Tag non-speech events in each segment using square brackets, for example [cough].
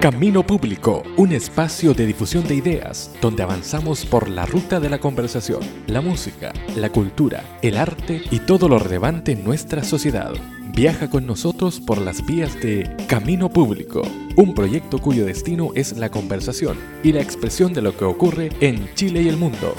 Camino Público, un espacio de difusión de ideas donde avanzamos por la ruta de la conversación, la música, la cultura, el arte y todo lo relevante en nuestra sociedad. Viaja con nosotros por las vías de Camino Público, un proyecto cuyo destino es la conversación y la expresión de lo que ocurre en Chile y el mundo.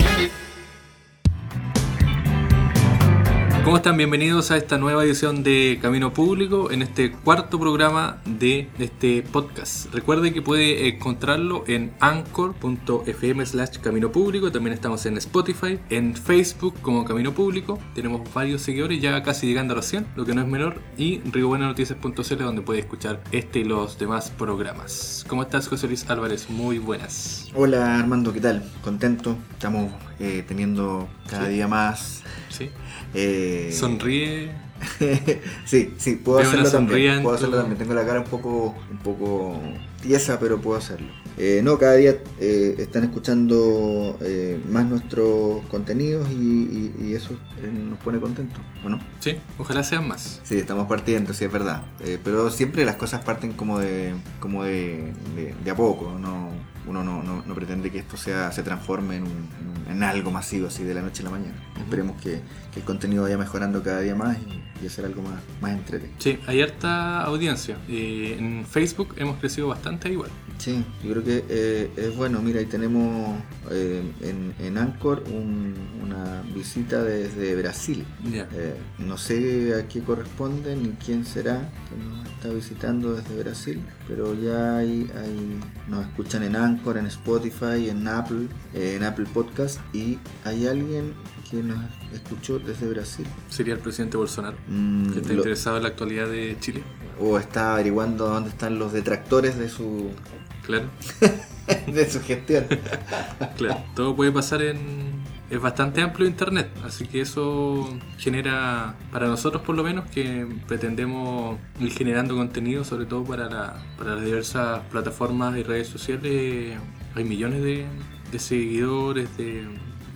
¿Cómo están? Bienvenidos a esta nueva edición de Camino Público, en este cuarto programa de este podcast. Recuerde que puede encontrarlo en anchor.fm slash Camino Público, también estamos en Spotify, en Facebook como Camino Público, tenemos varios seguidores, ya casi llegando a los 100, lo que no es menor, y rigobuenanoticias.cl donde puede escuchar este y los demás programas. ¿Cómo estás José Luis Álvarez? Muy buenas. Hola Armando, ¿qué tal? Contento, estamos eh, teniendo cada Sí. día más... ¿Sí? Eh, Sonríe. [laughs] sí, sí, puedo hacerlo también. Puedo hacerlo también. Tengo la cara un poco, un poco tiesa, pero puedo hacerlo. Eh, no, cada día eh, están escuchando eh, más nuestros contenidos y, y- y eso eh, nos pone contentos, ¿o no? Sí, ojalá sean más. Sí, estamos partiendo, sí, es verdad. Eh, pero siempre las cosas parten como de, como de, de- de a poco. No, uno no, no- no pretende que esto sea, se transforme en, un- en algo masivo así de la noche a la mañana. Esperemos que, que el contenido vaya mejorando cada día más y, y hacer algo más, más entretenido. Sí, hay harta audiencia. Eh, en Facebook hemos crecido bastante igual. Sí, yo creo que eh, es bueno. Mira, ahí tenemos eh, en, en Anchor un- una visita desde Brasil. Ya. Eh, no sé a qué corresponde ni quién será que nos está visitando desde Brasil, pero ya hay, hay- nos escuchan en Anchor, en Spotify, en Apple, eh, en Apple Podcast y hay alguien que nos escuchó desde Brasil Sería el presidente Bolsonaro, Mm, que está lo- interesado en la actualidad de Chile. o está averiguando dónde están los detractores de su Claro, [laughs] de su gestión. [laughs] claro. Todo puede pasar en... Es bastante amplio Internet, así que eso genera, para nosotros por lo menos, que pretendemos ir generando contenido, sobre todo para, la- para las diversas plataformas y redes sociales. Hay millones de, de seguidores, de,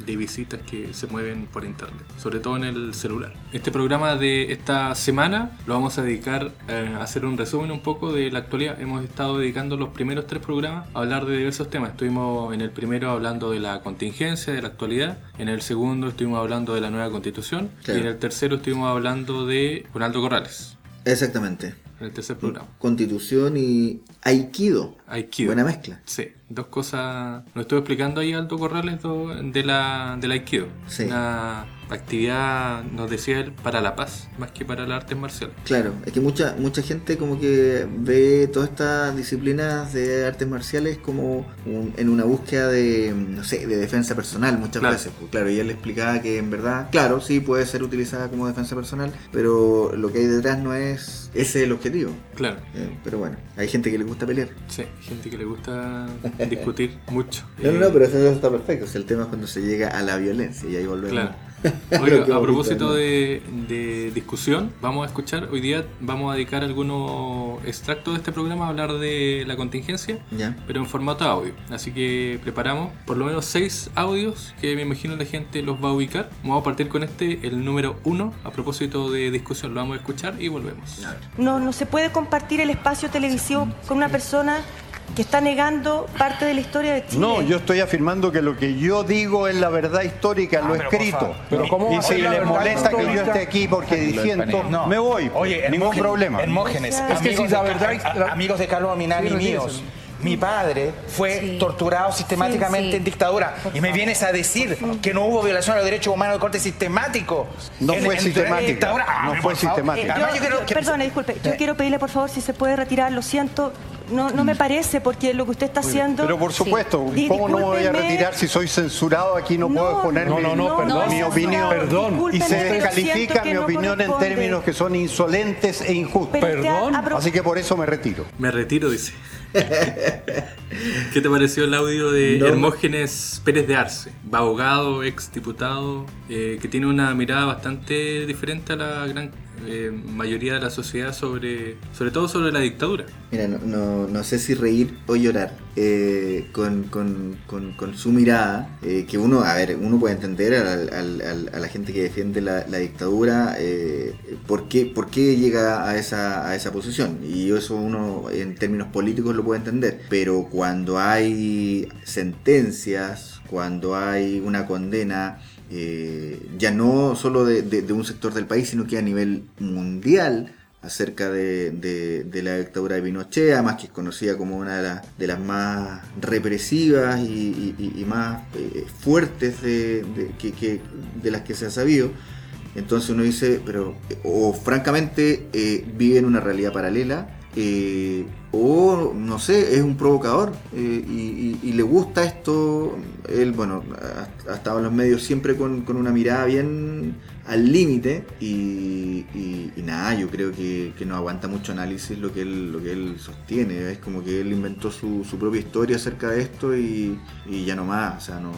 de visitas que se mueven por Internet, sobre todo en el celular. Este programa de esta semana lo vamos a dedicar eh, a hacer un resumen un poco de la actualidad. Hemos estado dedicando los primeros tres programas a hablar de diversos temas. Estuvimos en el primero hablando de la contingencia, de la actualidad. En el segundo estuvimos hablando de la nueva constitución. Claro. Y en el tercero estuvimos hablando de Ronaldo Corrales. Exactamente. En el tercer programa. Constitución y Aikido. Aikido. Buena mezcla. Sí, dos cosas. Nos estuvo explicando ahí Aldo Corrales do- de la, del Aikido. Sí. Una actividad, nos decía él, para la paz, más que para las artes marciales. Claro, es que mucha mucha gente como que ve todas estas disciplinas de artes marciales como un- en una búsqueda de, no sé, de defensa personal muchas Claro. veces. Pues, claro, y él le explicaba que en verdad, claro, sí puede ser utilizada como defensa personal, pero lo que hay detrás no es ese es el objetivo. Claro, Eh, pero bueno, hay gente que le gusta pelear. sí, gente que le gusta discutir mucho. No, no, Eh, no, pero eso está perfecto. Si el tema es cuando se llega a la violencia y ahí volvemos. Claro. [laughs] Oiga, a propósito de, de discusión, vamos a escuchar, hoy día vamos a dedicar algunos extractos de este programa a hablar de la contingencia, Ya. pero en formato audio. Así que preparamos por lo menos seis audios que me imagino la gente los va a ubicar. Vamos a partir con este, el número uno, a propósito de discusión. Lo vamos a escuchar y volvemos. No, no se puede compartir el espacio televisivo con una persona que está negando parte de la historia de Chile. No, yo estoy afirmando que lo que yo digo es la verdad histórica, lo escrito. Pero ¿cómo y si les molesta que yo esté aquí porque diciendo, No. me voy. Oye, ningún Hermógenes- problema. Hermógenes, Es amigos, que de, si la verdad- a- la- amigos de Carlos Minami Sí, míos. Mi padre fue Sí. torturado sistemáticamente Sí, sí. en dictadura y me vienes a decir que no hubo violación a los derechos humanos de corte sistemático. No En- fue sistemático. dictadura. Ah, No fue sistemático. Eh, yo- yo yo- perdone, disculpe. Yo Eh, quiero pedirle por favor si se puede retirar. Lo siento. No, no me parece porque lo que usted está haciendo. Pero por supuesto, Sí. ¿cómo no me voy a retirar si soy censurado? Aquí no, puedo poner no, mi, no, no, perdón. mi no, opinión. perdón. Y se descalifica mi no opinión en términos que son insolentes e injustos. Perdón. Así que por eso me retiro. Me retiro, dice. ¿Qué te pareció el audio de No. Hermógenes Pérez de Arce? Abogado, ex diputado, eh, que tiene una mirada bastante diferente a la gran eh, mayoría de la sociedad sobre, sobre todo sobre la dictadura. Mira, no, no, no sé si reír o llorar eh, con, con, con, su mirada, eh, que uno, a ver, uno puede entender a la gente que defiende la, la dictadura eh, por, qué, por qué llega a esa, a esa posición. Y eso uno en términos políticos lo puede entender. Pero cuando hay sentencias, cuando hay una condena, eh, ya no solo de, un sector del país, sino que a nivel mundial acerca de, de- la dictadura de Pinochet, además que es conocida como una de, las- más represivas y, más eh, fuertes de, que, las que se ha sabido. Entonces uno dice, pero, o francamente eh, vive en una realidad paralela, eh, o no sé, es un provocador eh, y, le gusta esto. Él, bueno, ha, estado en los medios siempre con, una mirada bien al límite y, nada, yo creo que, no aguanta mucho análisis lo que él, lo que él sostiene. Es como que él inventó su, su propia historia acerca de esto y, ya no más, o sea, no,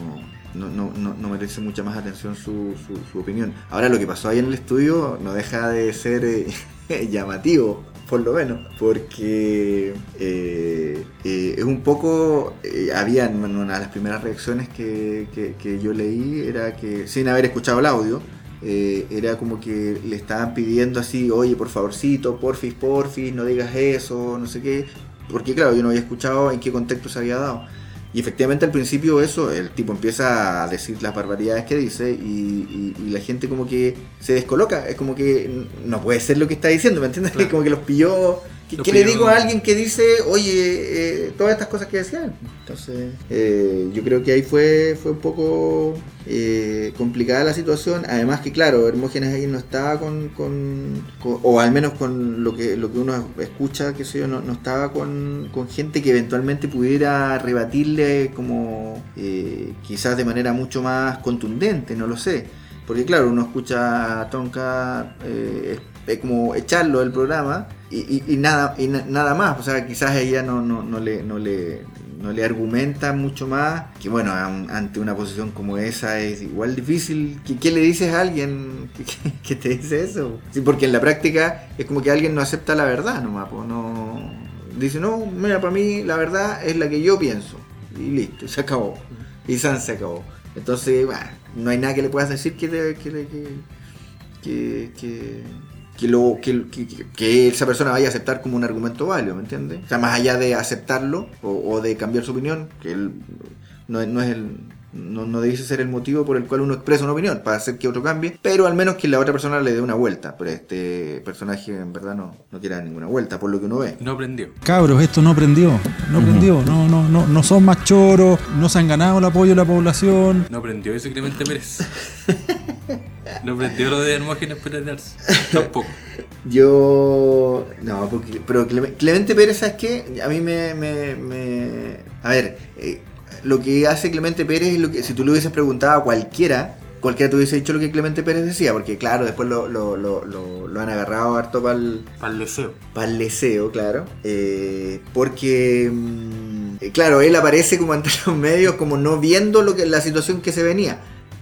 no, no, no, merece mucha más atención su, su, su opinión. Ahora lo que pasó ahí en el estudio no deja de ser eh, [laughs] llamativo, por lo menos, porque eh, eh, es un poco, eh, había una de las primeras reacciones que, que- que yo leí, era que sin haber escuchado el audio, eh, era como que le estaban pidiendo así, oye, por favorcito, porfis, porfis, no digas eso, no sé qué, porque claro, yo no había escuchado en qué contexto se había dado. Y efectivamente al principio eso, el tipo empieza a decir las barbaridades que dice y, y- y la gente como que se descoloca, es como que no puede ser lo que está diciendo, ¿me entiendes? [laughs] Claro. Como que los pilló... ¿Qué, le digo a alguien que dice, oye, eh, todas estas cosas que decía él? Entonces, eh, yo creo que ahí fue, fue un poco eh, complicada la situación. Además que, claro, Hermógenes ahí no estaba con, con- con- o al menos con lo que, lo que uno escucha, que sé yo, no, no estaba con, con gente que eventualmente pudiera rebatirle como eh, quizás de manera mucho más contundente, no lo sé. Porque claro, uno escucha a Tonka eh, es como echarlo del programa y, y- nada y na- nada más. O sea, quizás ella no, no, no le, no, le, no le argumenta mucho más. Que bueno, an- ante una posición como esa es igual difícil. ¿Qué, le dices a alguien [laughs] que te dice eso? Sí, porque en la práctica es como que alguien no acepta la verdad nomás. pues, no, dice, no, mira, para mí la verdad es la que yo pienso. Y listo, se acabó. Y San se acabó. Entonces, bueno, no hay nada que le puedas decir que, le- que, que, que, esa persona vaya a aceptar como un argumento válido, ¿me entiendes? O sea, más allá de aceptarlo o, o de cambiar su opinión, que él no, no es el... No, no debe ser el motivo por el cual uno expresa una opinión, para hacer que otro cambie, pero al menos que la otra persona le dé una vuelta. Pero este personaje en verdad no, no quiere dar ninguna vuelta, por lo que uno ve. No aprendió. Cabros, esto no prendió, no prendió, no, no, no, no son más choros, no se han ganado el apoyo de la población. No aprendió ese Clemente Pérez. No aprendió lo de Hermógenes Pérez. Tampoco. Yo. No, porque. Pero Clem- Clemente Pérez, ¿sabes qué? A mí me. me- me- a ver, eh, lo que hace Clemente Pérez es lo que. Si tú le hubieses preguntado a cualquiera, cualquiera te hubiese dicho lo que Clemente Pérez decía, porque claro, después lo, lo, lo, lo- lo han agarrado harto para el. Para el deseo. Para el deseo, claro. Eh, porque, mm, claro, él aparece como ante [laughs] los medios, como no viendo lo que, la situación que se venía.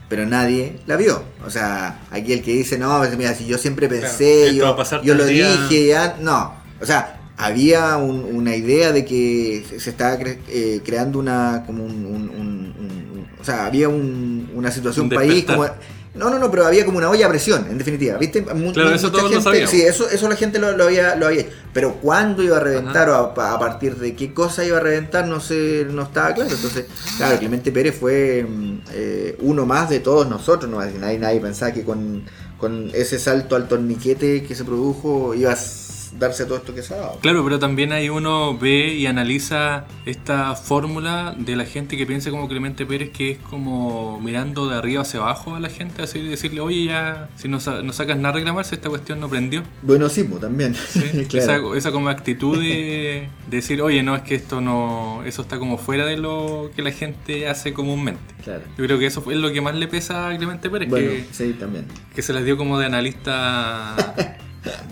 Pero nadie la vio. O sea, aquí el que dice, no, mira, si yo siempre pensé, yo, yo lo el día". dije, ya. No. O sea, había un- una idea de que se estaba cre- eh, creando una. como un. un- o sea, había un- una situación Un país como. No, no, no, pero había como una olla a presión, en definitiva. ¿Viste? Mu- Claro, eso todos lo gente- sabíamos. Sí, eso, eso la gente lo, lo había, lo había hecho. Pero cuándo iba a reventar o a, a partir de qué cosa iba a reventar, no sé, no estaba claro. Entonces, claro, Clemente Pérez fue mm, eh, uno más de todos nosotros. ¿no? Nadie, nadie pensaba que con, con ese salto al torniquete que se produjo iba a s- darse todo esto que se ha dado. Claro, pero también ahí uno ve y analiza esta fórmula de la gente que piensa como Clemente Pérez, que es como mirando de arriba hacia abajo a la gente, así decirle, oye, ya, si no, no sacas nada a reclamarse, esta cuestión no prendió. Bueno, también. ¿sí? [laughs] claro. esa, esa como actitud de, de decir, oye, no, es que esto no, eso está como fuera de lo que la gente hace comúnmente. Claro. Yo creo que eso fue lo que más le pesa a Clemente Pérez, Bueno, que, sí, también. que se las dio como de analista [laughs]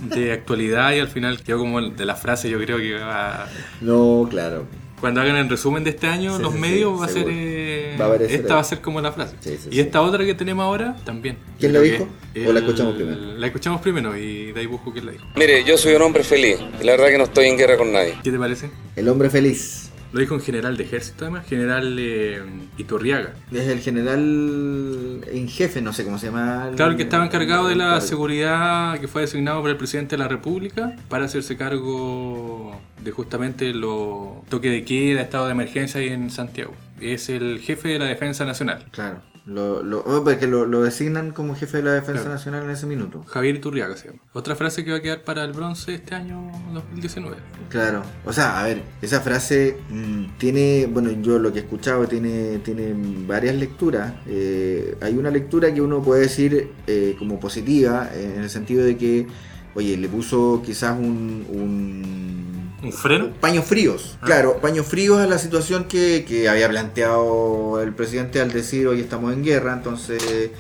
de actualidad y al final quedó como de la frase, yo creo que va No, claro. cuando hagan el resumen de este año, Sí, los sí, medios sí, va a ser eh, Va a aparecer esta ahí. va a ser como la frase. Sí, sí, y sí. esta otra que tenemos ahora también. ¿Quién la dijo? ¿O la escuchamos primero? La escuchamos primero y de ahí busco quién la dijo. Mire, yo soy un hombre feliz. La verdad que no estoy en guerra con nadie. ¿Qué te parece? El hombre feliz. Lo dijo un general de ejército además, general eh, Iturriaga. Es el general en jefe, no sé cómo se llama. el- Claro, el que estaba encargado de la seguridad que fue designado por el presidente de la República para hacerse cargo de justamente los toque de queda, estado de emergencia ahí en Santiago. Es el jefe de la Defensa Nacional, Claro. Lo, lo, oh, porque lo, lo designan como jefe de la Defensa Claro. Nacional en ese minuto. Javier Iturriaga se llama. Otra frase que va a quedar para el bronce este año 2019. Claro. O sea, a ver, esa frase mm, tiene, bueno, yo lo que he escuchado tiene, tiene varias lecturas. Eh, hay una lectura que uno puede decir eh, como positiva, eh, en el sentido de que, oye, le puso quizás un... un ¿Un freno? Paños fríos, Ah. claro, paños fríos a la situación que, que había planteado el presidente al decir hoy estamos en guerra, entonces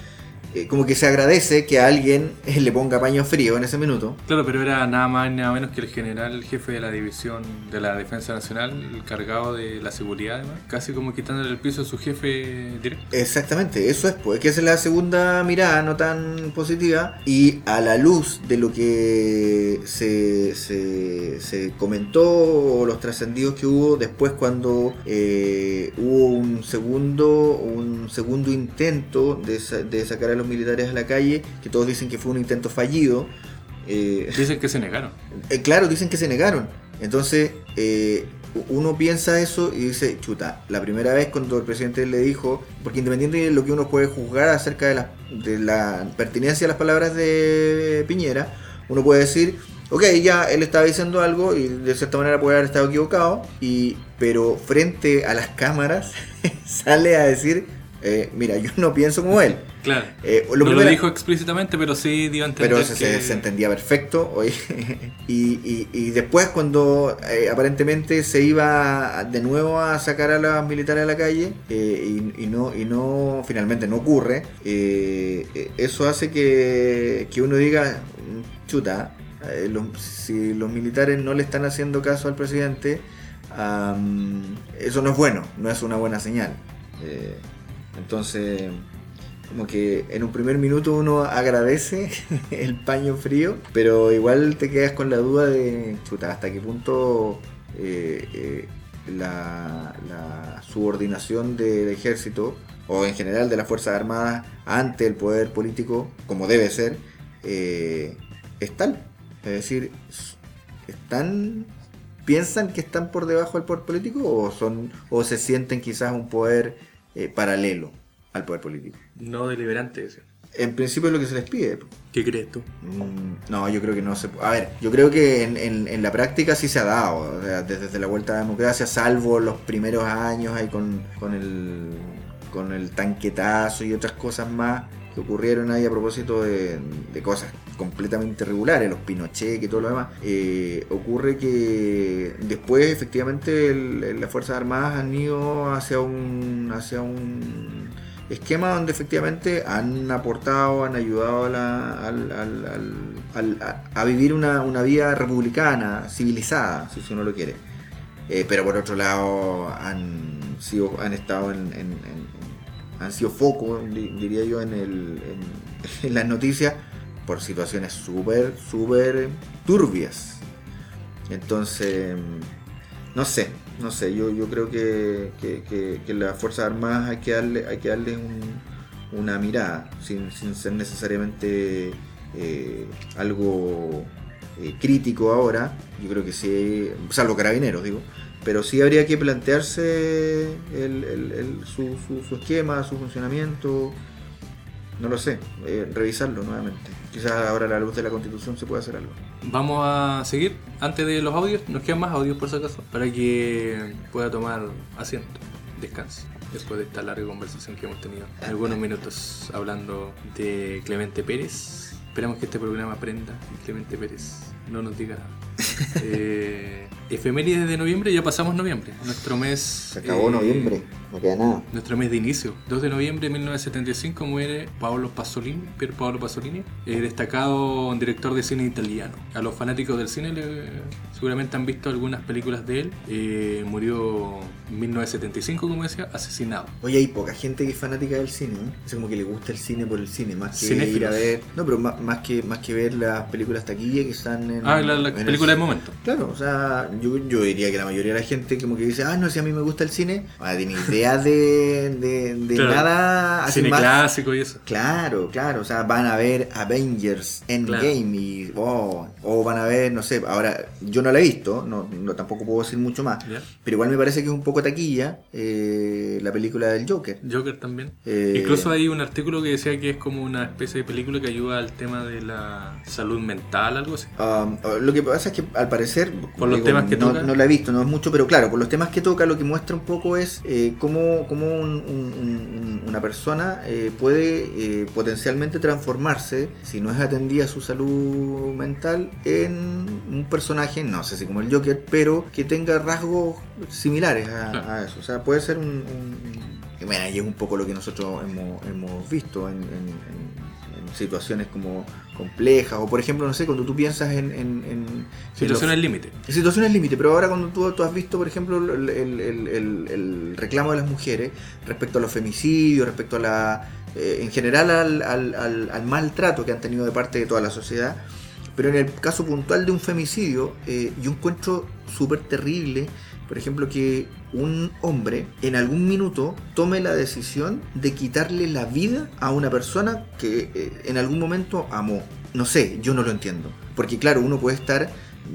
eh, como que se agradece que a alguien eh, le ponga paños fríos en ese minuto. Claro, pero era nada más ni nada menos que el general, el jefe de la división de la Defensa Nacional, el cargado de la seguridad, además, casi como quitándole el piso a su jefe directo. Exactamente, eso es, pues, que esa es la segunda mirada no tan positiva y a la luz de lo que se, se, se comentó o los trascendidos que hubo después cuando eh, hubo un segundo, un segundo intento de, de sacar a los militares a la calle, que todos dicen que fue un intento fallido. eh, Dicen que se negaron. [laughs] eh, claro, dicen que se negaron. Entonces, eh, uno piensa eso y dice, chuta, la primera vez cuando el presidente le dijo, porque independiente de lo que uno puede juzgar acerca de la, de la pertinencia de las palabras de Piñera, uno puede decir, ok, ya él estaba diciendo algo y de cierta manera puede haber estado equivocado, y, pero frente a las cámaras [laughs] sale a decir, eh, mira, yo no pienso como él. Claro. Eh, lo no primero- lo dijo explícitamente, pero sí dio a entender pero se, que... se- entendía perfecto. oye. [laughs] y, y- y después cuando eh, aparentemente se iba de nuevo a sacar a los militares a la calle eh, y, y no, y no finalmente no ocurre, eh, eso hace que, que uno diga, "Mm, chuta, los- si los militares no le están haciendo caso al presidente, am, eso no es bueno, no es una buena señal. Entonces como que en un primer minuto uno agradece [laughs] el paño frío, pero igual te quedas con la duda de, chuta, hasta qué punto eh, eh, la, la subordinación del ejército, o en general de las Fuerzas Armadas, ante el poder político, como debe ser, eh, es tal. Es decir, están piensan que están por debajo del poder político o son o se sienten quizás un poder eh, paralelo al poder político. No deliberante. En principio es lo que se les pide. ¿Qué crees tú? Mm, No, yo creo que no se pu- A ver, yo creo que en, en- en la práctica sí se ha dado. o sea, desde, la vuelta a la democracia, salvo los primeros años ahí con, con el con el tanquetazo y otras cosas más que ocurrieron ahí a propósito de, cosas completamente irregulares, los Pinochet y todo lo demás. eh, ocurre que después efectivamente el- las Fuerzas Armadas han ido hacia un hacia un esquema donde efectivamente han aportado, han ayudado a, la- al- al- al- a, a vivir una, una vida republicana, civilizada, si uno lo quiere. Eh, pero por otro lado han sido, han estado en, en- en- han sido foco, di- diría yo, en, el, en [laughs] las noticias por situaciones súper, súper turbias. Entonces, no sé, no sé, yo, yo creo que, que, que- que las Fuerzas Armadas hay que darle, hay que darle un- una mirada, sin, sin ser necesariamente eh, algo eh, crítico ahora, yo creo que sí, salvo carabineros, digo, pero sí habría que plantearse el- el- su, su- su esquema, su funcionamiento, no lo sé, eh, revisarlo nuevamente. Quizás ahora a la luz de la constitución se puede hacer algo. Vamos a seguir. Antes de los audios, nos quedan más audios por si acaso, para que pueda tomar asiento, descanse. Después de esta larga conversación que hemos tenido, algunos minutos hablando de Clemente Pérez. Esperamos que este programa aprenda y Clemente Pérez no nos diga Eh, efemérides de noviembre, ya pasamos noviembre. Nuestro mes. Se acabó eh, noviembre, no queda nada. Nuestro mes de inicio. 2 de noviembre de 1975 muere Paolo Pasolini, Pier Paolo Pasolini, eh, destacado director de cine italiano. A los fanáticos del cine le- seguramente han visto algunas películas de él. Eh, murió en 1975, como decía, asesinado. Oye, hay poca gente que es fanática del cine, ¿eh? Es como que le gusta el cine por el cine, más que Cinéfilos. ir a ver. No, pero más, más que más que ver las películas taquilla que están en. Ah, la, la en el- película del momento. Claro, o sea, yo, yo diría que la mayoría de la gente como que dice, ah, no, si a mí me gusta el cine, no tiene idea de, de, de Claro. nada así Cine más- clásico y eso. Claro, claro, o sea, van a ver Avengers Endgame y oh, o van a ver, no sé, ahora yo no la he visto, no, no tampoco puedo decir mucho más, pero igual me parece que es un poco taquilla eh, la película del Joker. Joker también. Eh, Incluso hay un artículo que decía que es como una especie de película que ayuda al tema de la salud mental, algo así. Um, lo que pasa es que al parecer, Por los temas que no, toca. no la he visto, no es mucho, pero claro, por los temas que toca, lo que muestra un poco es eh, cómo, cómo un- un- un- una persona eh, puede eh, potencialmente transformarse, si no es atendida su salud mental, en un personaje, no sé si como el Joker, pero que tenga rasgos similares a, Claro. a eso. O sea, puede ser un... y bueno, y es un poco lo que nosotros hemos, hemos visto en, en- en- en situaciones como complejas, o por ejemplo, no sé, cuando tú piensas en... en, los- límite. en situaciones límite, pero ahora cuando tú, tú has visto, por ejemplo, el, el- el- el- el reclamo de las mujeres respecto a los femicidios, respecto a la... eh, en general al, al- al- al maltrato que han tenido de parte de toda la sociedad, pero en el caso puntual de un femicidio, eh, yo encuentro súper terrible, por ejemplo, que un hombre en algún minuto tome la decisión de quitarle la vida a una persona que eh, en algún momento amó. No sé, yo no lo entiendo. Porque claro, uno puede estar...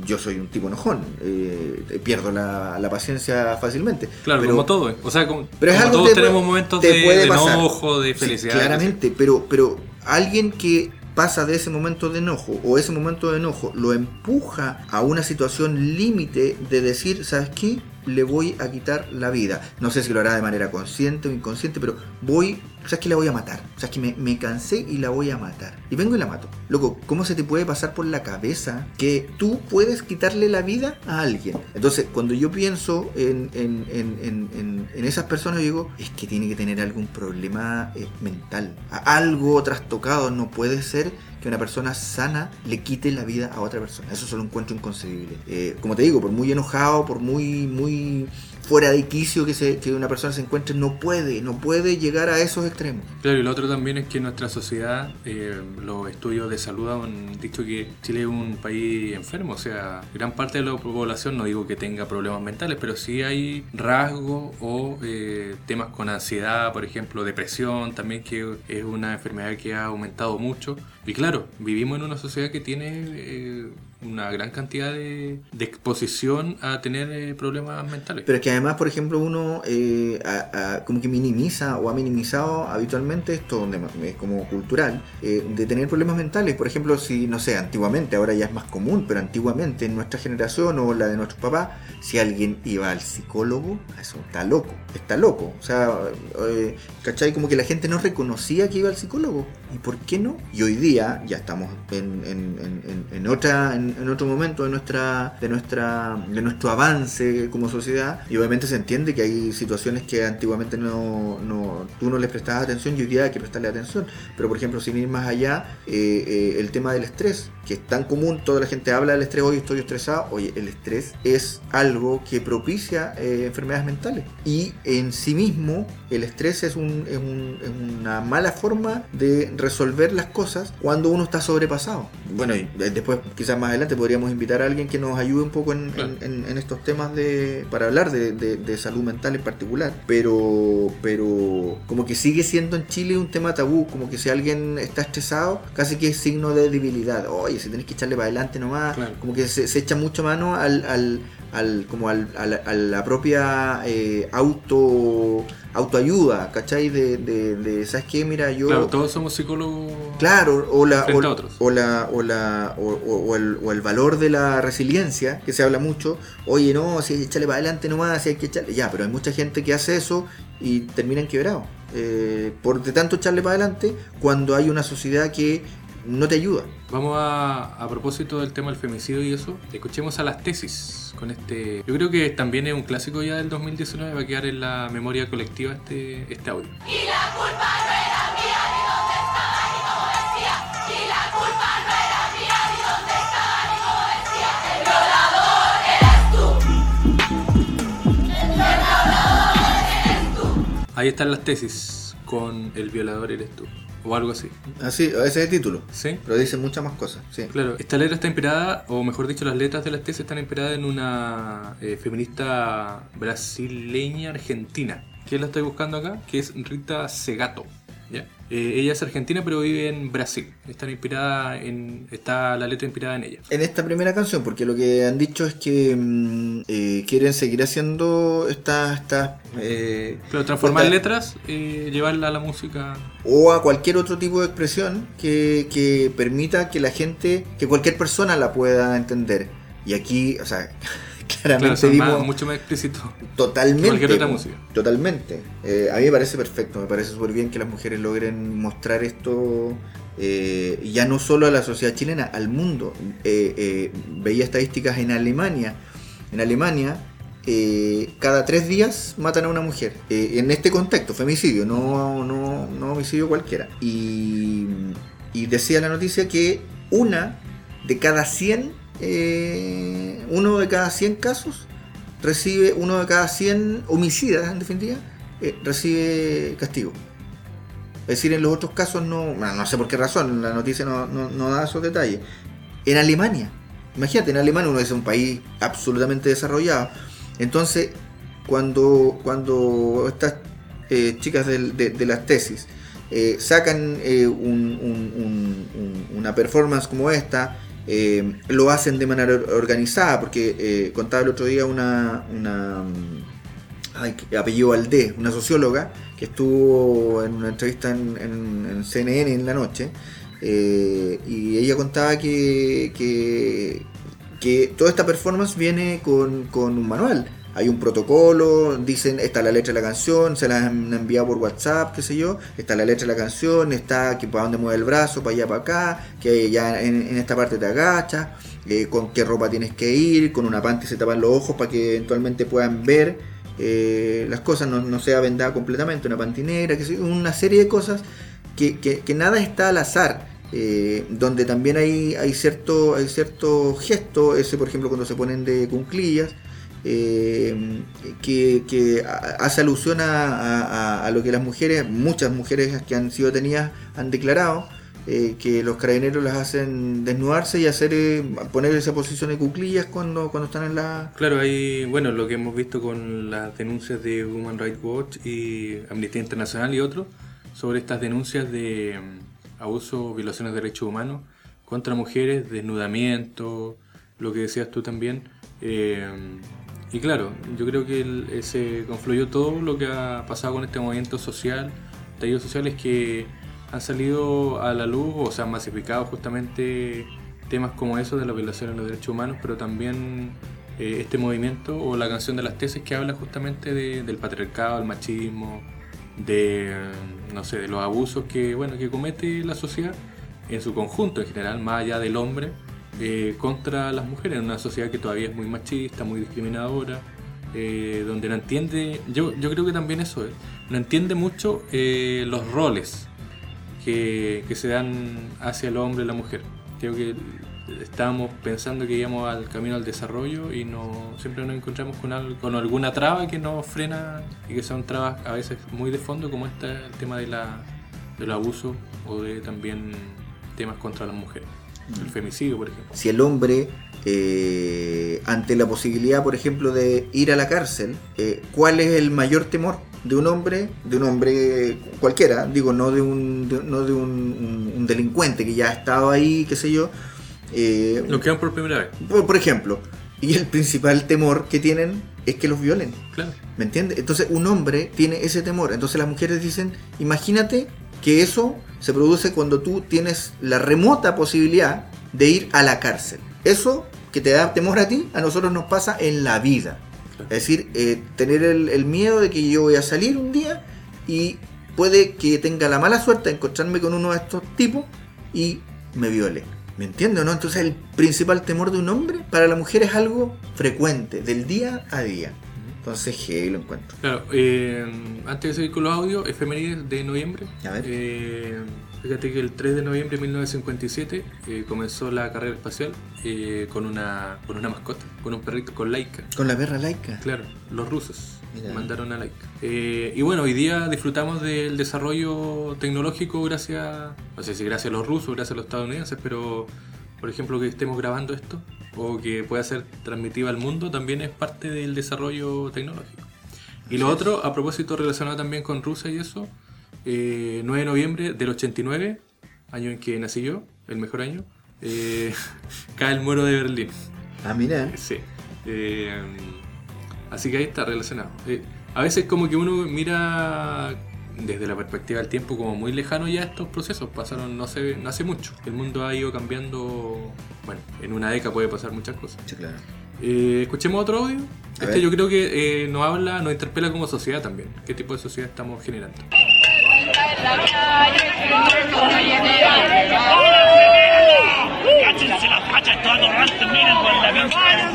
Yo soy un tipo enojón, eh, pierdo la, la paciencia fácilmente. Claro, pero- como todo. ¿eh? O sea, como, pero es como algo todos que te tenemos puede- momentos te de, de enojo, de Sí, felicidad. claramente, pero, pero alguien que pasa de ese momento de enojo o ese momento de enojo lo empuja a una situación límite de decir, ¿sabes qué? Le voy a quitar la vida. No sé si lo hará de manera consciente o inconsciente, pero voy, ¿sabes qué? La voy a matar. O sea, que me, me cansé y la voy a matar. Y vengo y la mato. Loco, ¿cómo se te puede pasar por la cabeza que tú puedes quitarle la vida a alguien? Entonces, cuando yo pienso en, en- en- en- esas personas, yo digo, es que tiene que tener algún problema eh, mental. Algo trastocado. No puede ser que una persona sana le quite la vida a otra persona. Eso solo encuentro inconcebible. Eh, como te digo, por muy enojado, por muy, muy fuera de quicio que, se, que una persona se encuentre, no puede, no puede llegar a esos extremos. Claro, y lo otro también es que nuestra sociedad, eh, los estudios de salud han dicho que Chile es un país enfermo, o sea, gran parte de la población, no digo que tenga problemas mentales, pero sí hay rasgos o eh, temas con ansiedad, por ejemplo, depresión, también que es una enfermedad que ha aumentado mucho. Y claro, vivimos en una sociedad que tiene eh, una gran cantidad de, exposición a tener eh, problemas mentales. Pero es que además, por ejemplo, uno eh, como que minimiza o ha minimizado habitualmente esto, donde es como cultural, eh, de tener problemas mentales. Por ejemplo, si, no sé, antiguamente, ahora ya es más común, pero antiguamente en nuestra generación o la de nuestros papás, si alguien iba al psicólogo, eso está loco, está loco. O sea, eh, ¿cachai? Como que la gente no reconocía que iba al psicólogo. ¿Y por qué no? Y hoy día ya estamos en, en- en- otra, en otro momento de nuestra, de nuestra, de nuestro avance como sociedad. Y obviamente se entiende que hay situaciones que antiguamente no, no, tú no les prestabas atención y hoy día hay que prestarle atención. Pero por ejemplo, sin ir más allá, eh, eh, el tema del estrés, que es tan común, toda la gente habla del estrés, hoy estoy estresado. Oye, el estrés es algo que propicia eh, enfermedades mentales. Y en sí mismo, el estrés es, un, es, un- es una mala forma de resolver las cosas cuando uno está sobrepasado. Bueno, y después, quizás más adelante, podríamos invitar a alguien que nos ayude un poco en, en- en- en estos temas de para hablar de, de- de salud mental en particular. Pero, pero como que sigue siendo en Chile un tema tabú, como que si alguien está estresado, casi que es signo de debilidad. Oye, si tenés que echarle para adelante nomás, Claro. como que se, se echa mucho mano al, al, al- como al- a, la, a la propia eh, auto autoayuda, ¿cachai? De, de, de, ¿sabes qué? Mira, yo... Claro, todos somos psicólogos. Claro, o, la, o, o la, o, la, o el, o el valor de la resiliencia, que se habla mucho. Oye, no, si hay que echarle para adelante nomás, si hay que echarle. Ya, pero hay mucha gente que hace eso y terminan quebrados. Eh, por de tanto echarle para adelante, cuando hay una sociedad que no te ayuda. Vamos a, a propósito del tema del femicidio y eso, escuchemos a las tesis con este... Yo creo que también es un clásico ya del 2019, va a quedar en la memoria colectiva este, este audio. Ahí están las tesis con el violador eres tú, o algo así. Así, ese es el título. ¿Sí? Pero dice muchas más cosas. Sí. Claro, esta letra está inspirada, o mejor dicho, las letras de las tesis están inspiradas en una eh, feminista brasileña argentina. que la estoy buscando acá? Que es Rita Segato. ¿Ya? Eh, ella es argentina, pero vive en Brasil. Está inspirada en. Está la letra inspirada en ella. En esta primera canción, porque lo que han dicho es que mm, eh, quieren seguir haciendo estas. estas eh, Pero transformar estas- letras, eh, llevarla a la música. o a cualquier otro tipo de expresión que, que permita que la gente, que cualquier persona la pueda entender. Y aquí, o sea, [laughs] Claro, claramente más- mucho más explícito. totalmente. cualquier otra música. Totalmente. Eh, a mí me parece perfecto, me parece súper bien que las mujeres logren mostrar esto. eh, ya no solo a la sociedad chilena, al mundo. Eh, veía estadísticas en Alemania. En Alemania, cada tres días matan a una mujer. En este contexto, femicidio, no, no, no homicidio cualquiera. Y, y decía la noticia que una de cada 100, eh, uno de cada 100 casos, recibe, uno de cada 100 homicidas, en definitiva, eh, recibe castigo. Es decir, en los otros casos no, no sé por qué razón, la noticia no, no- no da esos detalles. En Alemania, imagínate, en Alemania uno es un país absolutamente desarrollado. Entonces, cuando, cuando estas eh, chicas de, las tesis sacan un- un- un- un- una performance como esta, eh, lo hacen de manera or- organizada, porque eh, contaba el otro día una, una mm, ay, apellido una socióloga que estuvo en una entrevista en, en- en CNN en la noche, eh, y ella contaba que, que, que toda esta performance viene con, con un manual. Hay un protocolo, dicen, está la letra de la canción, se la han enviado por WhatsApp, qué sé yo, está la letra de la canción, está que para dónde mueve el brazo, para allá, para acá, que ya en, en esta parte te agachas, eh, con qué ropa tienes que ir, con una panty se tapan los ojos para que eventualmente puedan ver eh, las cosas, no, sea vendada completamente, una panty negra, que una serie de cosas que, que- que nada está al azar. eh, donde también hay, hay cierto hay cierto gesto, ese por ejemplo cuando se ponen de cunclillas, eh, que, hace alusión a lo que las mujeres, muchas mujeres que han sido detenidas han declarado, eh, que los carabineros las hacen desnudarse y hacer eh, poner esa posición de cuclillas cuando, cuando están en la... Claro, hay, bueno, lo que hemos visto con las denuncias de Human Rights Watch y Amnistía Internacional y otros sobre estas denuncias de mm, abuso, violaciones de derechos humanos contra mujeres, desnudamiento, lo que decías tú también. eh, y claro, yo creo que el- eh, se confluyó todo lo que ha pasado con este movimiento social, estallidos sociales que han salido a la luz o se han masificado justamente temas como eso de la violación de los derechos humanos, pero también eh, este movimiento o la canción de las tesis que habla justamente de- del patriarcado, del machismo, de no sé, de los abusos que bueno que comete la sociedad en su conjunto en general, más allá del hombre, eh, contra las mujeres, en una sociedad que todavía es muy machista, muy discriminadora, eh, donde no entiende, yo, yo creo que también eso es, no entiende mucho eh, los roles que, que se dan hacia el hombre y la mujer. Creo que estábamos pensando que íbamos al camino al desarrollo y no siempre nos encontramos con, algo, con alguna traba que nos frena y que son trabas a veces muy de fondo como este el tema de la, del abuso o de también temas contra las mujeres. El femicidio, por ejemplo. si el hombre, eh, ante la posibilidad, por ejemplo, de ir a la cárcel, eh, ¿cuál es el mayor temor de un hombre, de un hombre cualquiera, digo, no de un, de- no de un, un- un delincuente que ya ha estado ahí, qué sé yo? eh, Los que van por primera vez, por, por ejemplo, y el principal temor que tienen es que los violen. claro. ¿Me entiendes? Entonces un hombre tiene ese temor. Entonces las mujeres dicen, imagínate que eso se produce cuando tú tienes la remota posibilidad de ir a la cárcel. Eso que te da temor a ti, a nosotros nos pasa en la vida. Es decir, eh, tener el, el miedo de que yo voy a salir un día y puede que tenga la mala suerte de encontrarme con uno de estos tipos y me viole. ¿Me entiendes no? Entonces el principal temor de un hombre para la mujer es algo frecuente, del día a día. Entonces, hey, lo encuentro. Claro, eh, antes de seguir con los audios, efemérides de noviembre. A ver. Eh, fíjate que el 3 de noviembre de 1957 eh, comenzó la carrera espacial eh, con, una, con una mascota, con un perrito, con Laika. Con la perra laica. Claro, los rusos Mira. mandaron a Laika. Eh, y bueno, hoy día disfrutamos del desarrollo tecnológico gracias, no sé si gracias a los rusos, gracias a los estadounidenses, pero por ejemplo que estemos grabando esto o que pueda ser transmitido al mundo también es parte del desarrollo tecnológico. Y lo otro, a propósito relacionado también con Rusia y eso, eh, 9 de noviembre del 89, año en que nací yo, el mejor año, eh, [laughs] cae el muro de Berlín. Ah, mira. Sí. Eh, así que ahí está relacionado. Eh, a veces como que uno mira desde la perspectiva del tiempo como muy lejano ya estos procesos. Pasaron no hace, no hace mucho. El mundo ha ido cambiando. Bueno, en una década puede pasar muchas cosas. Sí, claro. Eh, escuchemos otro audio. A Este ver. yo creo que eh, nos habla, nos interpela como sociedad también. ¿Qué tipo de sociedad estamos generando? Cáchense las miren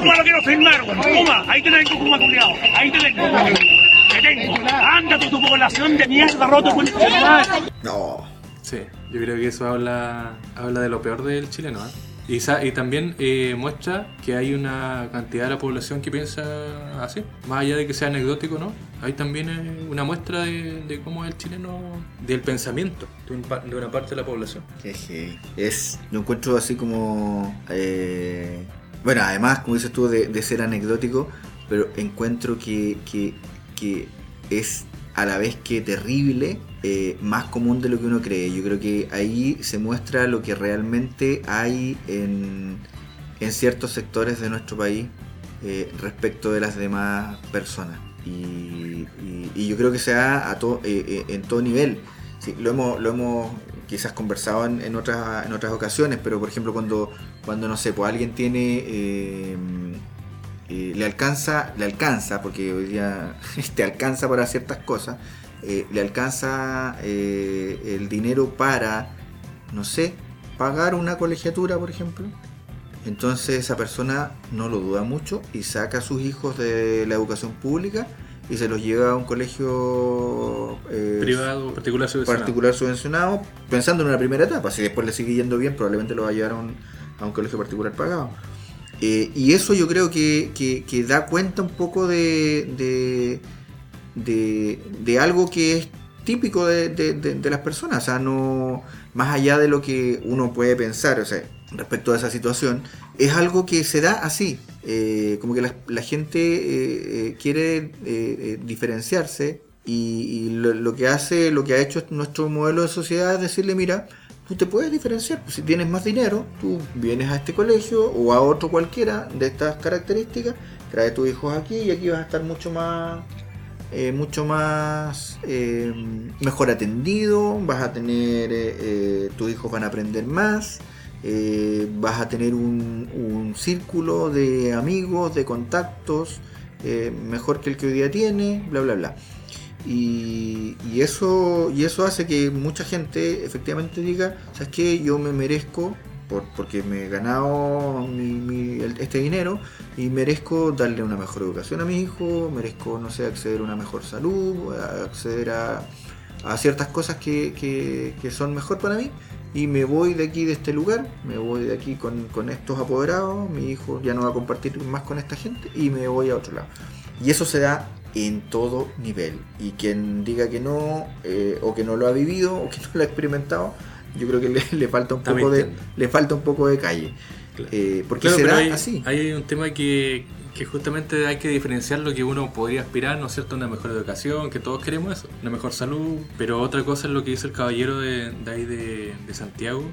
la lo quiero firmar, güey. Kuma, ahí te tengo, Kuma culiao. Ahí te tengo. Te tengo. Ándate tu población de mierda, roto con No. Sí, yo creo que eso habla, habla de lo peor del chileno. ¿eh? Y, también eh, muestra que hay una cantidad de la población que piensa así, más allá de que sea anecdótico, ¿no? Hay también eh, una muestra de, de cómo es el chileno, del pensamiento de, un pa- de una parte de la población. Es, lo encuentro así como... eh, bueno, además, como dices tú, de, de ser anecdótico, pero encuentro que, que, que es a la vez que terrible, eh, más común de lo que uno cree. Yo creo que ahí se muestra lo que realmente hay en, en ciertos sectores de nuestro país eh, respecto de las demás personas. Y, yo creo que se da a to- eh, eh, en todo nivel. Sí, lo hemos, lo hemos quizás conversado en, en otras, en otras ocasiones, pero por ejemplo cuando, cuando no sé, pues alguien tiene... eh, le alcanza, le alcanza, porque hoy día [laughs] te alcanza para ciertas cosas, eh, le alcanza eh, el dinero para, no sé, pagar una colegiatura, por ejemplo. Entonces esa persona no lo duda mucho y saca a sus hijos de la educación pública y se los lleva a un colegio eh, Privado, particular, subvencionado. particular subvencionado, pensando en una primera etapa. Si después le sigue yendo bien, probablemente lo va a llevar a un, a un colegio particular pagado. Eh, y eso yo creo que, que- da cuenta un poco de, de, de- de algo que es típico de, de- las personas. O sea, no, más allá de lo que uno puede pensar, o sea, respecto a esa situación, es algo que se da así. Eh, como que la, gente eh, quiere diferenciarse y, y lo, lo que hace, lo que ha hecho nuestro modelo de sociedad es decirle, mira, tú te puedes diferenciar. Pues si tienes más dinero, tú vienes a este colegio o a otro cualquiera de estas características, trae tus hijos aquí y aquí vas a estar mucho más, eh, mucho más eh, mejor atendido, vas a tener, eh, tus hijos van a aprender más. vas a tener un, un círculo de amigos, de contactos mejor que el que hoy día tiene, bla bla bla. Y, eso, y eso hace que mucha gente efectivamente diga, ¿sabes qué? Yo me merezco, por, porque me he ganado mi- este dinero, y merezco darle una mejor educación a mi hijo, merezco, no sé, acceder a una mejor salud, acceder a, a ciertas cosas que, que- que son mejor para mí, y me voy de aquí, de este lugar, me voy de aquí con, con estos apoderados, mi hijo ya no va a compartir más con esta gente, y me voy a otro lado. Y eso se da en todo nivel. Y quien diga que no, eh, o que no lo ha vivido, o que no lo ha experimentado, yo creo que le, le falta un poco de, le falta un poco de calle. Eh, porque Claro, pero da hay, así. hay un tema que, que justamente hay que diferenciar lo que uno podría aspirar, ¿no es cierto? Una mejor educación, que todos queremos eso, una mejor salud. Pero otra cosa es lo que dice el caballero de, de ahí de, de Santiago,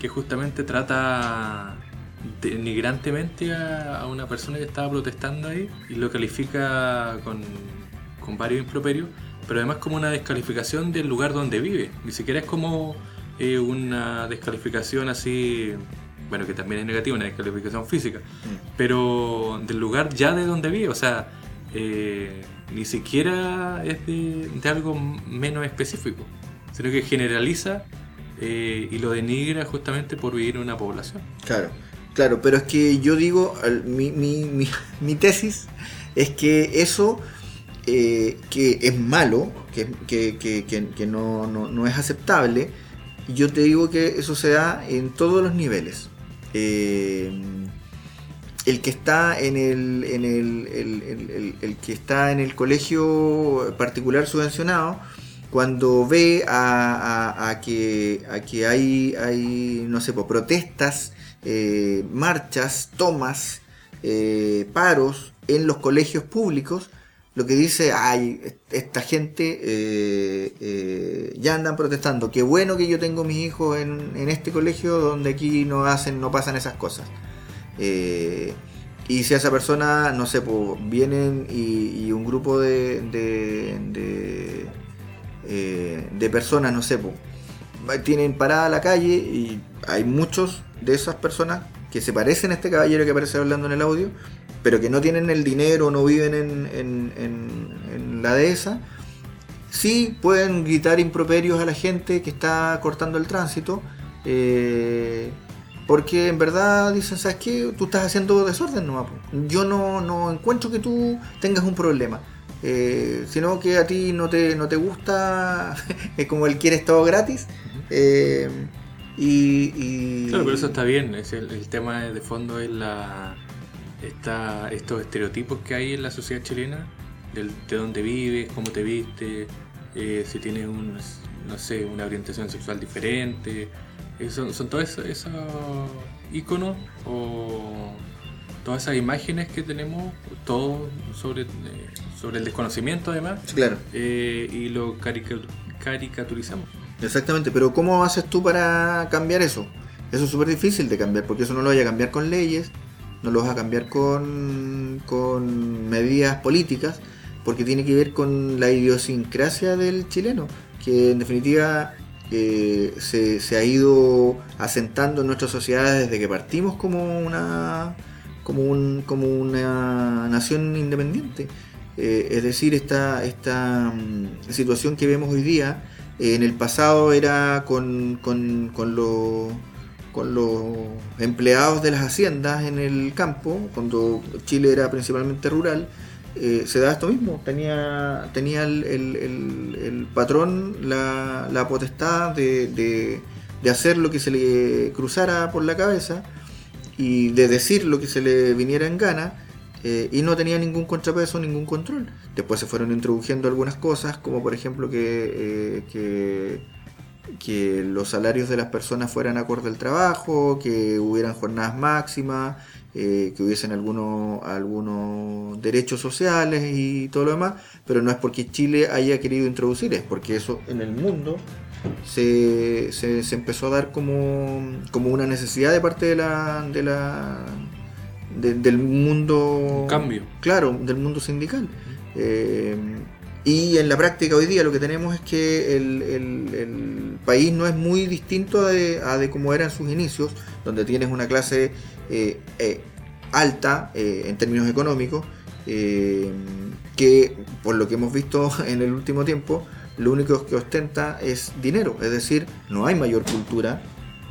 que justamente trata denigrantemente a, una persona que estaba protestando ahí y lo califica con, con varios improperios, pero además como una descalificación del lugar donde vive. Ni siquiera es como eh, una descalificación así, bueno, que también es negativa, una descalificación física, pero del lugar ya de donde vive, o sea, eh, ni siquiera es de, de algo menos específico, sino que generaliza eh, y lo denigra justamente por vivir en una población. Claro, claro, pero es que yo digo, mi, mi, mi, [laughs] mi tesis es que eso eh, que es malo, que, que, que, que- no, no, no es aceptable, yo te digo que eso se da en todos los niveles. Eh, el que está en el, en el- el que está en el colegio particular subvencionado, cuando ve a, a- a que, a que hay, hay, no sé, pues, protestas, eh, marchas, tomas, eh, paros en los colegios públicos, lo que dice, ay, esta gente eh, ya andan protestando, qué bueno que yo tengo mis hijos en, en este colegio donde aquí no hacen, no pasan esas cosas. Y si a esa persona, no sé, pues, vienen y, un grupo de, de, personas, no sé, pues, tienen parada la calle y hay muchos de esas personas que se parecen a este caballero que aparece hablando en el audio, pero que no tienen el dinero, no viven en, en- en- en la dehesa, sí pueden gritar improperios a la gente que está cortando el tránsito, eh, porque en verdad dicen, ¿sabes qué? Tú estás haciendo desorden nomás. po. Yo no, no encuentro que tú tengas un problema. eh, sino que a ti no te, no te gusta, [laughs] es como el quiere todo gratis. eh, y, y- Claro, pero eso está bien. Es el, el tema de fondo es la está estos estereotipos que hay en la sociedad chilena, del, de dónde vives, cómo te viste, eh, si tienes un, no sé, una orientación sexual diferente. Eh, son, son todos esos, esos iconos o todas esas imágenes que tenemos, todo sobre, eh, sobre el desconocimiento además, Claro. y lo carica- caricaturizamos. Exactamente, pero ¿cómo haces tú para cambiar eso? Eso es súper difícil de cambiar, porque eso no lo vas a cambiar con leyes, no lo vas a cambiar con, con medidas políticas, porque tiene que ver con la idiosincrasia del chileno, que en definitiva eh, se, se ha ido asentando en nuestra sociedad desde que partimos como una, como un, como una nación independiente. Eh, es decir, esta, esta mm, situación que vemos hoy día, en el pasado era con, con, los con los empleados de las haciendas en el campo, cuando Chile era principalmente rural, eh, se daba esto mismo. Tenía, tenía el- el patrón la, la potestad de, de- de hacer lo que se le cruzara por la cabeza y de decir lo que se le viniera en gana eh, y no tenía ningún contrapeso, ningún control. Después se fueron introduciendo algunas cosas, como por ejemplo que, eh, que, los salarios de las personas fueran acorde al trabajo, que hubieran jornadas máximas, eh, que hubiesen algunos, algunos derechos sociales y todo lo demás, pero no es porque Chile haya querido introducir, es porque eso en el mundo se, se, se empezó a dar como, como una necesidad de parte de la, de la de- del mundo. Un cambio. claro del mundo sindical. Eh, y en la práctica hoy día lo que tenemos es que el, el- el país no es muy distinto de, a de como era en sus inicios donde tienes una clase eh, eh, alta eh, en términos económicos que por lo que hemos visto [laughs] en el último tiempo lo único que ostenta es dinero. Es decir no hay mayor cultura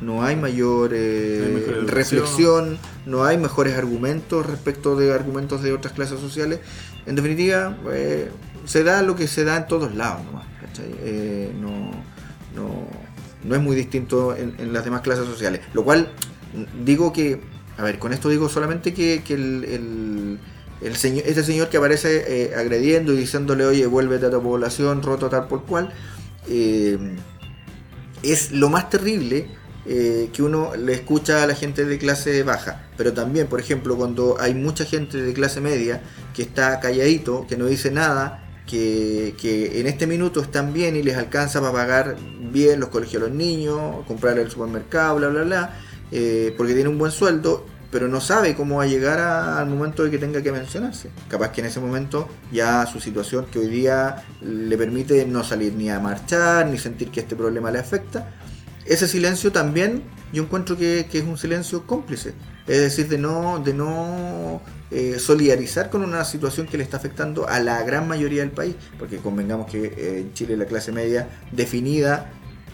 no hay mayor eh, No hay reflexión, no hay mejores argumentos respecto de argumentos de otras clases sociales. En definitiva, eh, se da lo que se da en todos lados nomás. Eh, no, no, no es muy distinto en, en las demás clases sociales. Lo cual digo que, a ver, con esto digo solamente que, que el, el- el señor, este señor que aparece eh, agrediendo y diciéndole, oye, vuélvete a tu población, roto tal por cual, eh, es lo más terrible eh, que uno le escucha a la gente de clase baja. Pero también, por ejemplo, cuando hay mucha gente de clase media que está calladito, que no dice nada, que, que en este minuto están bien y les alcanza para pagar bien los colegios a los niños, comprar el supermercado, bla, bla, bla, eh, porque tiene un buen sueldo, pero no sabe cómo va a llegar a- al momento de que tenga que mencionarse. Capaz que en ese momento ya su situación que hoy día le permite no salir ni a marchar, ni sentir que este problema le afecta, ese silencio también yo encuentro que, es un silencio cómplice. Es decir, de no, de no eh, solidarizar con una situación que le está afectando a la gran mayoría del país. Porque convengamos que eh, en Chile la clase media definida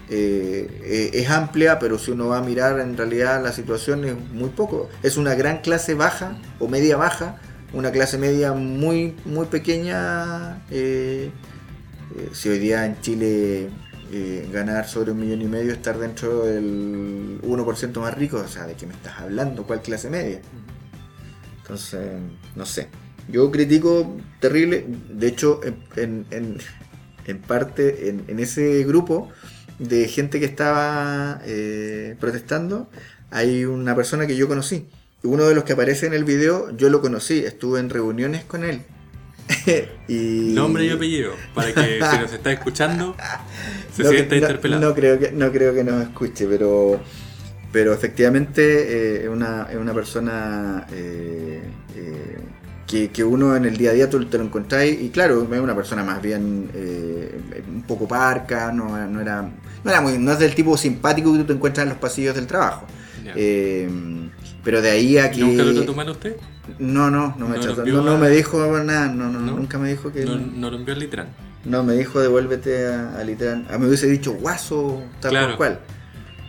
eh, es amplia, pero si uno va a mirar en realidad la situación es muy poco. Es una gran clase baja o media baja, una clase media muy, muy pequeña. si hoy día en Chile eh, ganar sobre un millón y medio, estar dentro del 1% más rico, o sea, ¿de qué me estás hablando? ¿Cuál clase media? Entonces, no sé. Yo critico terrible, de hecho, en, en- en- parte, en, en ese grupo de gente que estaba eh, protestando, hay una persona que yo conocí. Uno de los que aparece en el video, yo lo conocí, estuve en reuniones con él. [laughs] y... Nombre y apellido, para que si nos está escuchando, [laughs] se no, sienta no- interpelado. No creo que, no creo que nos escuche, pero, pero efectivamente eh, es una, es una persona eh, eh, que, que uno en el día a día tú te lo encontráis y claro, es una persona más bien eh, un poco parca, no, no era, no era muy, no es del tipo simpático que tú te encuentras en los pasillos del trabajo. Eh, pero de ahí a que... ¿Nunca lo trató mal usted? No, no, no me, ¿No no, no a- me dijo nada, no, no, ¿No? nunca me dijo que... No, no lo envió al Litran. No, me dijo devuélvete a, a Litran. A mí me hubiese dicho guaso, tal Claro. cual.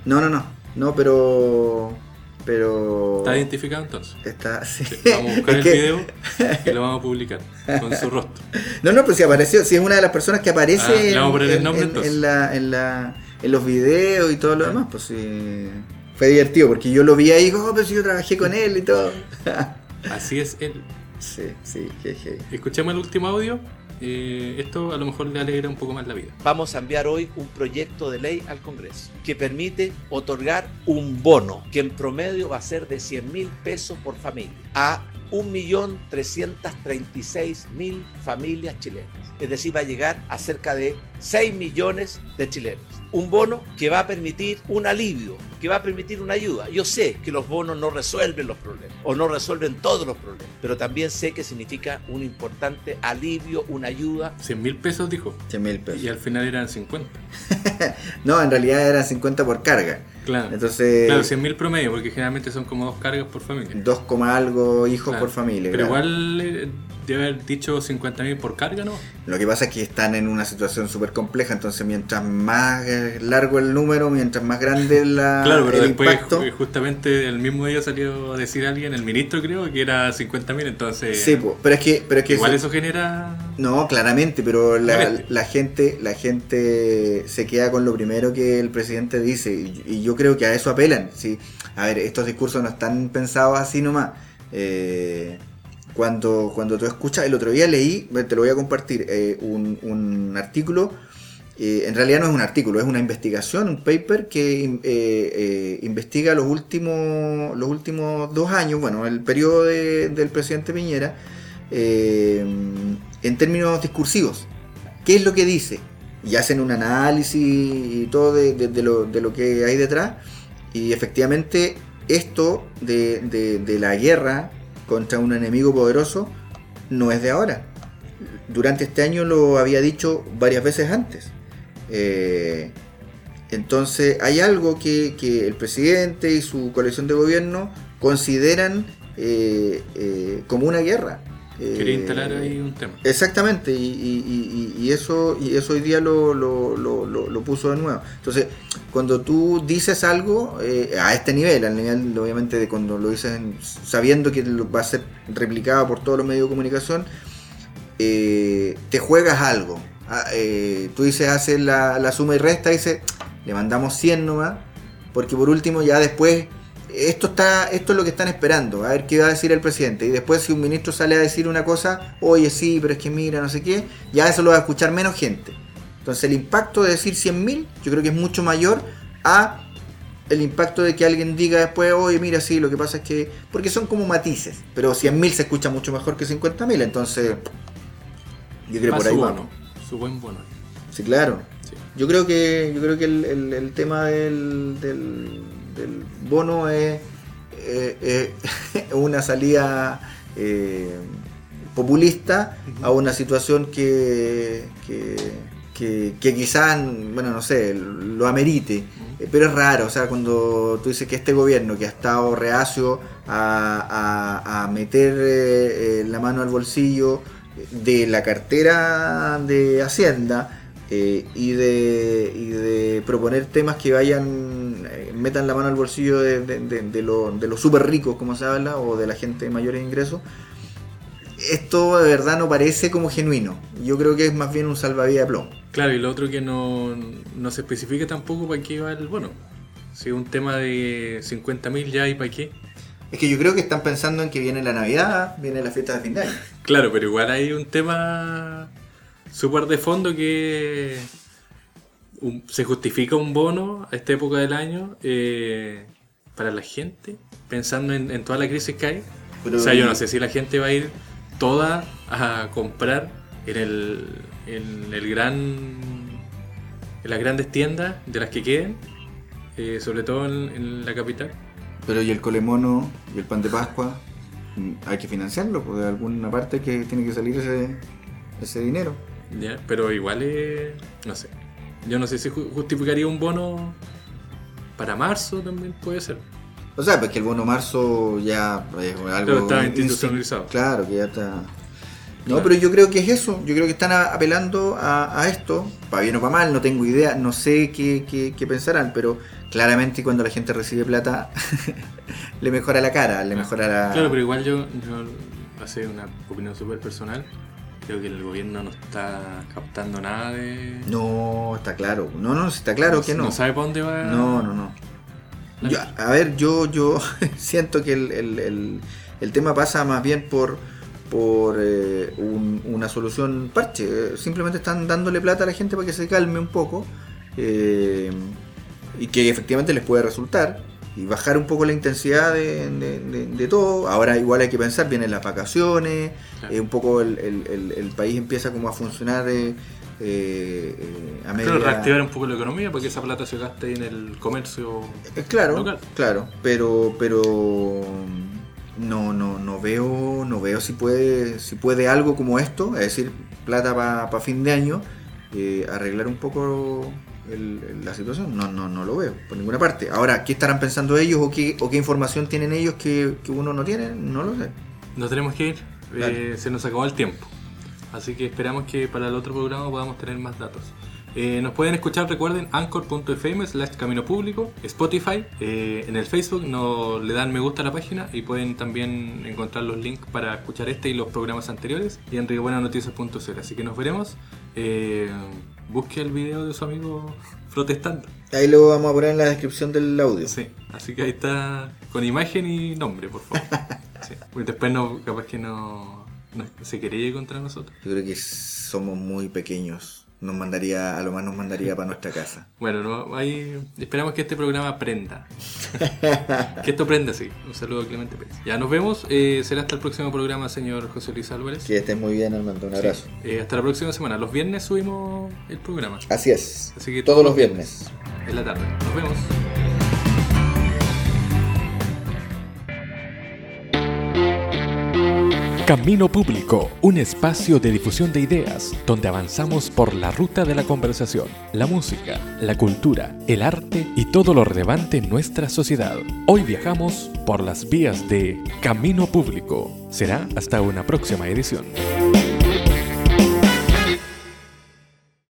No, no, no. No, pero. Pero. ¿Está identificado entonces? Está. [laughs] sí. Vamos a buscar el video [laughs] y lo vamos a publicar con su rostro. No, no, pues si apareció. Si es una de las personas que aparece Ah, a en, la, en, la, en los videos y todo lo demás, pues sí. Fue divertido porque yo lo vi ahí oh, pero si yo trabajé con él y todo. [laughs] Así es él. sí, sí, jeje. Escuchemos el último audio. Eh, esto a lo mejor le alegra un poco más la vida. Vamos a enviar hoy un proyecto de ley al Congreso que permite otorgar un bono que en promedio va a ser de 100 mil pesos por familia a 1.336.000 familias chilenas. Es decir, va a llegar a cerca de 6 millones de chilenos. Un bono que va a permitir un alivio, que va a permitir una ayuda. Yo sé que los bonos no resuelven los problemas o no resuelven todos los problemas, pero también sé que significa un importante alivio, una ayuda 100 mil pesos dijo. 100 mil pesos. Y al final eran 50. [laughs] No, en realidad eran 50 por carga. Claro. Entonces. Claro, 100 mil promedio, porque generalmente son como dos cargas por familia. 2, algo hijos Claro. por familia. Pero claro. igual eh, debe haber dicho 50 mil por carga, ¿no? Lo que pasa es que están en una situación súper compleja, entonces mientras más eh, largo el número, mientras más grande [laughs] la, Claro, pero el después impacto. ju- justamente el mismo día salió a decir alguien, el ministro creo, que era 50 mil, entonces... Sí, po, pero es que, pero es que igual se- eso genera... No, claramente, pero la, la gente la gente se queda con lo primero que el presidente dice y, y yo creo que a eso apelan. ¿sí? A ver, estos discursos no están pensados así nomás. Eh, cuando, cuando tú escuchas, el otro día leí, te lo voy a compartir, eh, un, un artículo, eh, en realidad no es un artículo, es una investigación, un paper que eh, investiga los últimos, los últimos dos años, bueno, el periodo de- del presidente Piñera, en términos discursivos. ¿Qué es lo que dice? Y hacen un análisis y todo de, de- de lo, que hay detrás. Y efectivamente esto de- de la guerra contra un enemigo poderoso no es de ahora. Durante este año lo había dicho varias veces antes. Eh, entonces hay algo que, el presidente y su coalición de gobierno consideran eh, eh, como una guerra. Quería Eh, instalar ahí un tema. Exactamente, y, y- y- y eso, y eso hoy día lo, lo- lo- lo- lo puso de nuevo. Entonces, cuando tú dices algo eh, a este nivel, al nivel obviamente de cuando lo dices en- sabiendo que va a ser replicado por todos los medios de comunicación, eh, te juegas algo. Ah, eh, tú dices, haces la, la suma y resta, dices, le mandamos 100 nomás, porque por último ya después, esto, está, esto es lo que están esperando, a ver qué va a decir el presidente. Y después si un ministro sale a decir una cosa, oye sí, pero es que mira, no sé qué, ya eso lo va a escuchar menos gente. Entonces el impacto de decir 100.000 yo creo que es mucho mayor a el impacto de que alguien diga después, oye, mira, sí, lo que pasa es que... Porque son como matices, pero 100.000 se escucha mucho mejor que 50.000, entonces... Yo creo por ahí su su buen bono. Sí, claro. Sí. Yo creo que yo creo que el, el- el tema del, del, del bono es eh, eh, [laughs] una salida eh, populista a una situación que, que, que- que quizás, bueno, no sé, lo amerite. Pero es raro, o sea, cuando tú dices que este gobierno que ha estado reacio a, a- a meter eh, la mano al bolsillo de la cartera de Hacienda eh, y, de, y de proponer temas que vayan, metan la mano al bolsillo de, de, de, de lo- de los súper ricos, como se habla, o de la gente de mayores ingresos, esto de verdad no parece como genuino. Yo creo que es más bien un salvavidas de plomo. Claro, y lo otro que no, no se especifica tampoco para qué va el bono. Si es un tema de 50.000 ya y para qué. Es que yo creo que están pensando en que viene la Navidad, viene la fiesta de fin de año. Claro, pero igual hay un tema súper de fondo que un- se justifica un bono a esta época del año eh, para la gente, pensando en, en toda la crisis que hay. Pero o sea, yo no sé si la gente va a ir toda a comprar en el, en el gran en las grandes tiendas de las que queden, eh, sobre todo en, en la capital. Pero y el colemono y el pan de Pascua, hay que financiarlo, porque de alguna parte que tiene que salir ese, ese dinero. Ya, pero igual es. No sé. Yo no sé si ju- justificaría un bono para marzo también puede ser. O sea, pues que el bono marzo ya es algo. Claro, está institucionalizado. Claro, que ya está. No, Claro. pero yo creo que es eso. Yo creo que están apelando a, a esto, para bien o para mal, no tengo idea, no sé qué, qué- qué pensarán, pero claramente cuando la gente recibe plata, [laughs] le mejora la cara, le mejora la. Claro, pero igual yo, yo hace una opinión súper personal. Creo que el gobierno no está captando nada de. No, está claro. No, no, está claro que no. No sabe para dónde va. No, no, no. Yo- a ver, yo, yo [laughs] siento que el, el- el- el tema pasa más bien por, por eh, un- una solución parche. Simplemente están dándole plata a la gente para que se calme un poco eh, y que efectivamente les puede resultar y bajar un poco la intensidad de, de- de- de todo. Ahora igual hay que pensar, vienen las vacaciones, Claro. eh, un poco el, el- el- el país empieza como a funcionar eh, eh, a media... Claro, reactivar un poco la economía para que esa plata se gaste en el comercio. Eh, Claro, local. claro, pero pero no no no veo no veo si puede si puede algo como esto, es decir, plata para fin de año, arreglar un poco el- el- la situación. No no no lo veo por ninguna parte. Ahora, ¿qué estarán pensando ellos o qué o qué información tienen ellos que, que uno no tiene? No lo sé. Nos tenemos que ir. Eh, se nos acabó el tiempo. Así que esperamos que para el otro programa podamos tener más datos. Eh, nos pueden escuchar, recuerden, anchor.fm slash camino público, Spotify, eh, en el Facebook no le dan me gusta a la página y pueden también encontrar los links para escuchar este y los programas anteriores y en riobuenanoticias.cl. Así que nos veremos. Eh, busque el video de su amigo protestando. Ahí lo vamos a poner en la descripción del audio. Sí, así que ahí está con imagen y nombre, por favor. [laughs] Sí, porque después no, capaz que no, no se quería contra nosotros. Yo creo que somos muy pequeños. Nos mandaría, a lo más nos mandaría para nuestra casa. [laughs] Bueno, no, ahí esperamos que este programa prenda. [laughs] que esto prenda, sí. Un saludo a Clemente Pérez. Ya nos vemos. eh, será hasta el próximo programa, señor José Luis Álvarez. Que estés muy bien, Armando. Un abrazo. Eh, hasta la próxima semana. Los viernes subimos el programa. Así es. Así que todos los viernes. En la tarde. Nos vemos. Camino Público, un espacio de difusión de ideas donde avanzamos por la ruta de la conversación, la música, la cultura, el arte y todo lo relevante en nuestra sociedad. Hoy viajamos por las vías de Camino Público. Será hasta una próxima edición.